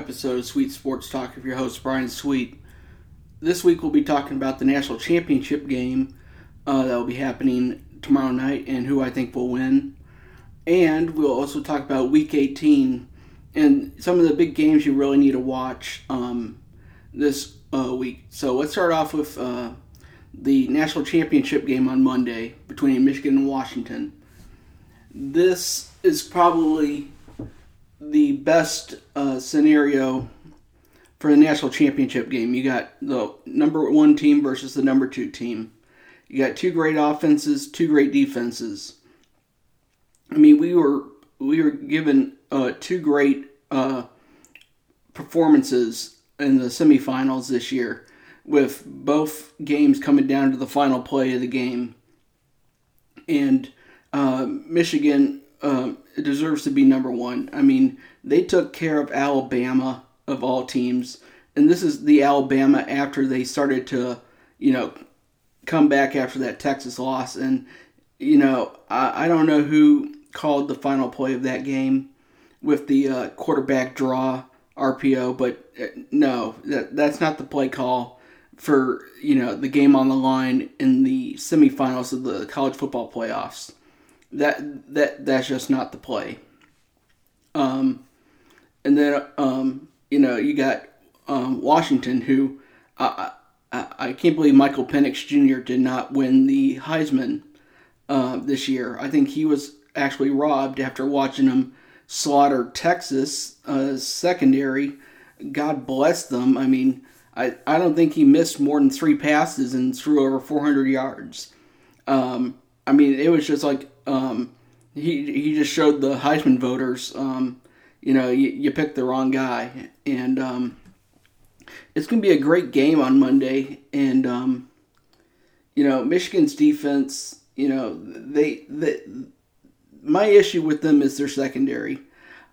Episode of Sweet Sports Talk with your host, Brian Sweet. This week we'll be talking about the national championship game uh, that will be happening tomorrow night and who I think will win. And we'll also talk about week 18 and some of the big games you really need to watch um, this uh, week. So let's start off with uh, the national championship game on Monday between Michigan and Washington. This is probably the best uh, scenario for the national championship game. You got the number one team versus the number two team. You got two great offenses, two great defenses. I mean, we were we were given uh, two great uh, performances in the semifinals this year, with both games coming down to the final play of the game. And uh, Michigan um, it deserves to be number one. I mean, they took care of Alabama of all teams, and this is the Alabama after they started to, you know, come back after that Texas loss. And you know, I, I don't know who called the final play of that game with the uh, quarterback draw RPO, but uh, no, that that's not the play call for you know the game on the line in the semifinals of the college football playoffs. That that that's just not the play. Um, and then um, you know you got um, Washington, who I, I, I can't believe Michael Penix Jr. did not win the Heisman uh, this year. I think he was actually robbed after watching him slaughter Texas uh, secondary. God bless them. I mean, I, I don't think he missed more than three passes and threw over 400 yards. Um, I mean, it was just like um, he he just showed the Heisman voters um, you know, you, you picked the wrong guy. And um, it's going to be a great game on Monday. And, um, you know, Michigan's defense, you know, they, they, my issue with them is their secondary.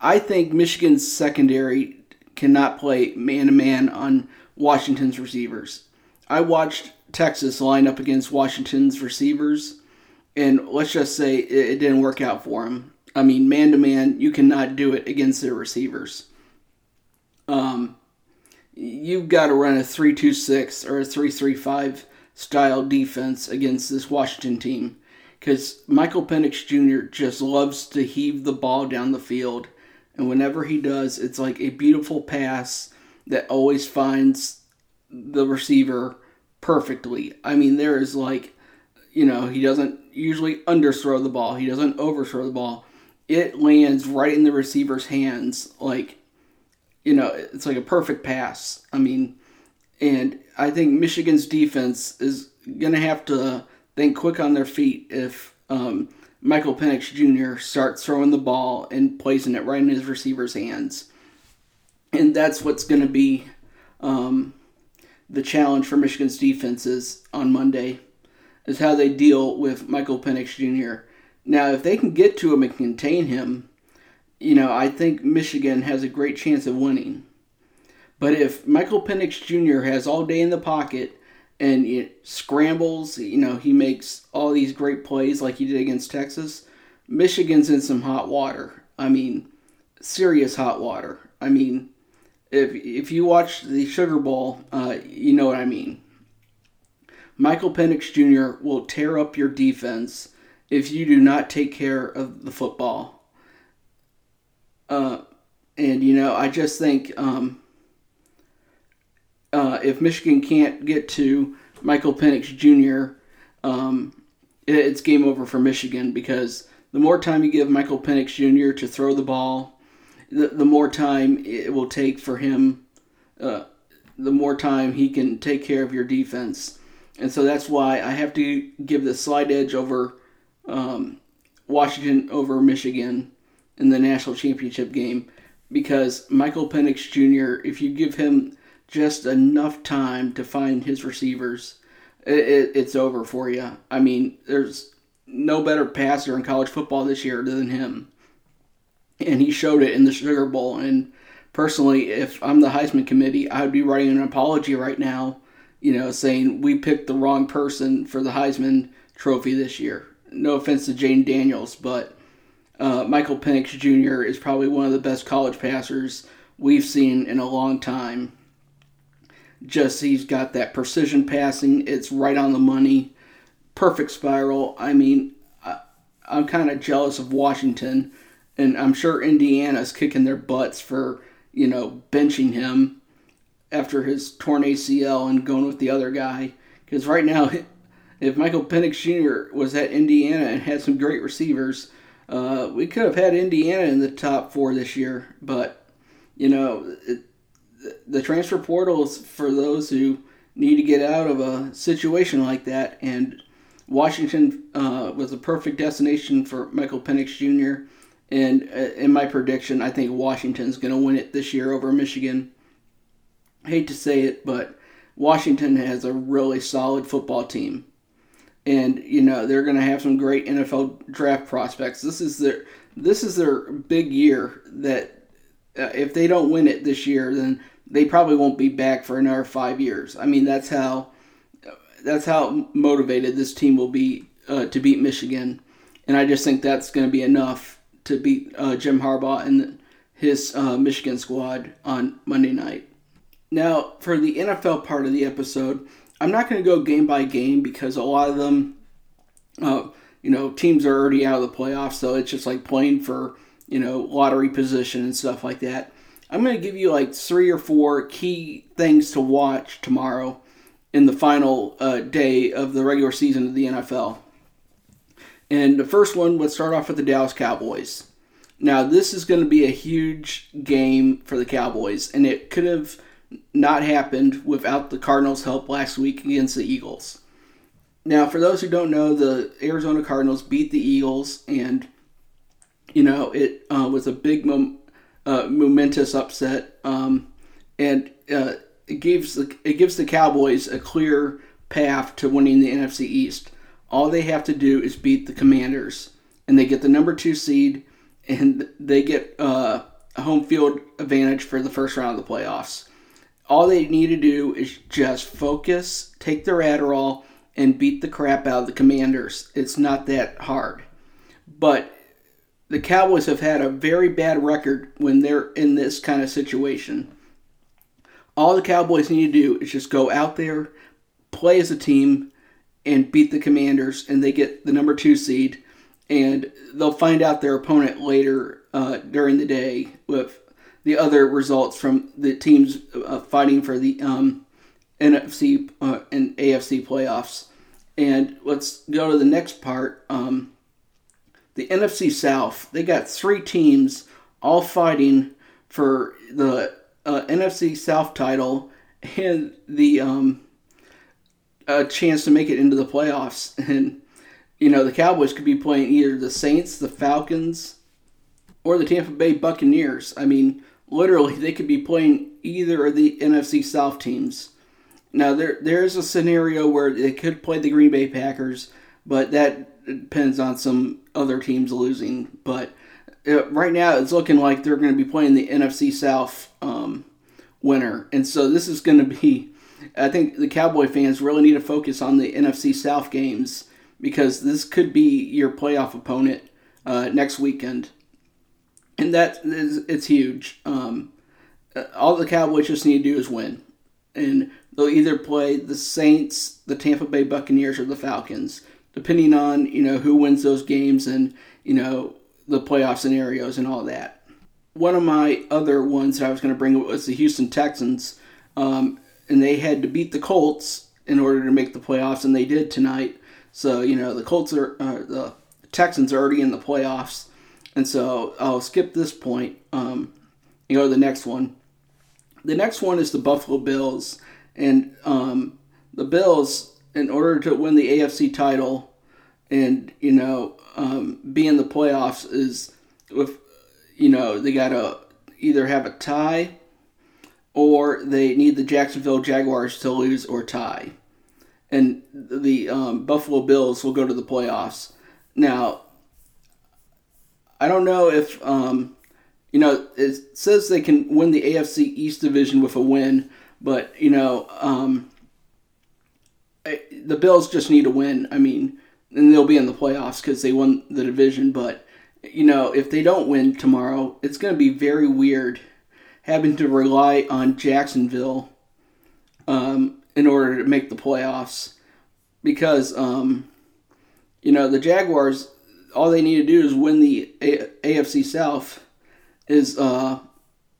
I think Michigan's secondary cannot play man to man on Washington's receivers. I watched Texas line up against Washington's receivers, and let's just say it, didn't work out for him. I mean, man to man, you cannot do it against their receivers. Um, you've got to run a 3-2-6 or a 3-3-5 style defense against this Washington team because Michael Penix Jr. just loves to heave the ball down the field, and whenever he does, it's like a beautiful pass that always finds the receiver perfectly. I mean, there is like, you know, he doesn't usually underthrow the ball, he doesn't overthrow the ball. It lands right in the receiver's hands like you know it's like a perfect pass. I mean and i think michigan's defense is gonna have to think quick on their feet if um, michael penix jr starts throwing the ball and placing it right in his receiver's hands. And that's what's gonna be um, the challenge for michigan's defenses on monday is how they deal with michael penix jr now, if they can get to him and contain him, you know, I think Michigan has a great chance of winning. But if Michael Penix Jr. has all day in the pocket and it scrambles, you know, he makes all these great plays like he did against Texas, Michigan's in some hot water. I mean, serious hot water. I mean, if if you watch the Sugar Bowl, uh, you know what I mean. Michael Penix Jr. will tear up your defense if you do not take care of the football. Uh, and, you know, I just think um, uh, if Michigan can't get to Michael Penix Jr., um, it, it's game over for Michigan because the more time you give Michael Penix Jr. to throw the ball, the, the more time it will take for him, uh, the more time he can take care of your defense. And so that's why I have to give the slight edge over um, Washington over Michigan in the national championship game because Michael Penix Jr., if you give him just enough time to find his receivers, it, it, it's over for you. I mean, there's no better passer in college football this year than him. And he showed it in the Sugar Bowl. And personally, if I'm the Heisman committee, I would be writing an apology right now, you know, saying we picked the wrong person for the Heisman trophy this year no offense to Jayden Daniels, but uh, Michael Penix Jr. is probably one of the best college passers we've seen in a long time. Just he's got that precision passing, it's right on the money, perfect spiral. I mean, I, I'm kind of jealous of Washington, and I'm sure Indiana's kicking their butts for, you know, benching him after his torn ACL and going with the other guy. Because right now, if Michael Penix Jr. was at Indiana and had some great receivers, uh, we could have had Indiana in the top four this year. But, you know, it, the transfer portal is for those who need to get out of a situation like that. And Washington uh, was a perfect destination for Michael Penix Jr. And uh, in my prediction, I think Washington's going to win it this year over Michigan. Hate to say it, but Washington has a really solid football team and you know they're going to have some great NFL draft prospects. This is their this is their big year. That uh, if they don't win it this year, then they probably won't be back for another five years. I mean that's how that's how motivated this team will be uh, to beat Michigan, and I just think that's going to be enough to beat uh, Jim Harbaugh and his uh, Michigan squad on Monday night. Now for the NFL part of the episode. I'm not going to go game by game because a lot of them, uh, you know, teams are already out of the playoffs, so it's just like playing for, you know, lottery position and stuff like that. I'm going to give you like three or four key things to watch tomorrow in the final uh, day of the regular season of the NFL. And the first one, let's start off with the Dallas Cowboys. Now, this is going to be a huge game for the Cowboys, and it could have not happened without the Cardinals' help last week against the Eagles. Now, for those who don't know, the Arizona Cardinals beat the Eagles, and you know it uh, was a big, mom- uh, momentous upset, um, and uh, it gives the it gives the Cowboys a clear path to winning the NFC East. All they have to do is beat the Commanders, and they get the number two seed, and they get uh, a home field advantage for the first round of the playoffs all they need to do is just focus, take their Adderall, and beat the crap out of the Commanders. It's not that hard. But the Cowboys have had a very bad record when they're in this kind of situation. All the Cowboys need to do is just go out there, play as a team, and beat the Commanders, and they get the number two seed. And they'll find out their opponent later uh, during the day with the other results from the teams uh, fighting for the um, NFC uh, and AFC playoffs. And let's go to the next part. Um, the NFC South. They got three teams all fighting for the uh, NFC South title and the um, a chance to make it into the playoffs. And you know the Cowboys could be playing either the Saints, the Falcons, or the Tampa Bay Buccaneers. I mean, literally they could be playing either of the NFC South teams. Now there there is a scenario where they could play the Green Bay Packers, but that depends on some other teams losing. But uh, right now it's looking like they're going to be playing the NFC South um, winner, and so this is going to be. I think the Cowboy fans really need to focus on the NFC South games because this could be your playoff opponent uh, next weekend and that is it's huge. Um, all the Cowboys just need to do is win, and they'll either play the Saints, the Tampa Bay Buccaneers, or the Falcons, depending on you know who wins those games and you know the playoff scenarios and all that. One of my other ones that I was going to bring was the Houston Texans, um, and they had to beat the Colts in order to make the playoffs, and they did tonight. So you know the Colts are uh, the Texans are already in the playoffs and so I'll skip this point um, and go to the next one. The next one is the Buffalo Bills. And um, the Bills, in order to win the AFC title and, you know, um, be in the playoffs, is with, you know, they got to either have a tie or they need the Jacksonville Jaguars to lose or tie. And the um, Buffalo Bills will go to the playoffs. Now, I don't know if um, you know it says they can win the AFC East division with a win, but you know um, the Bills just need a win. I mean, and they'll be in the playoffs because they won the division. But you know, if they don't win tomorrow, it's going to be very weird having to rely on Jacksonville um, in order to make the playoffs because um, you know the Jaguars all they need to do is win the A- AFC South is uh,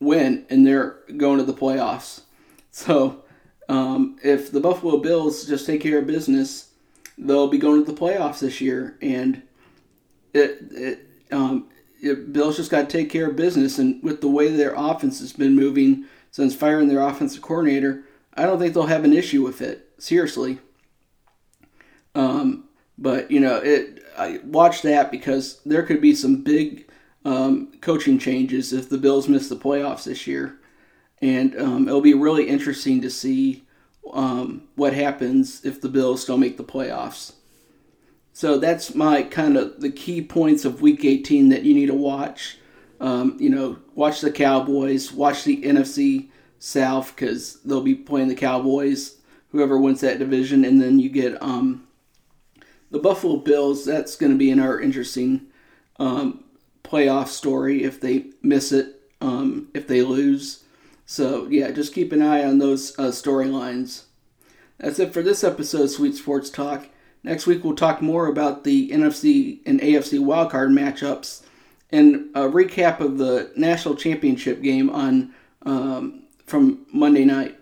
win and they're going to the playoffs. So um, if the Buffalo Bills just take care of business, they'll be going to the playoffs this year and it, it um, it, Bills just got to take care of business. And with the way their offense has been moving since firing their offensive coordinator, I don't think they'll have an issue with it. Seriously. Um, but you know, it. I watch that because there could be some big um, coaching changes if the Bills miss the playoffs this year, and um, it'll be really interesting to see um, what happens if the Bills don't make the playoffs. So that's my kind of the key points of Week 18 that you need to watch. Um, you know, watch the Cowboys, watch the NFC South because they'll be playing the Cowboys, whoever wins that division, and then you get um, the Buffalo Bills. That's going to be our interesting um, playoff story if they miss it, um, if they lose. So yeah, just keep an eye on those uh, storylines. That's it for this episode of Sweet Sports Talk. Next week, we'll talk more about the NFC and AFC wildcard matchups and a recap of the national championship game on um, from Monday night.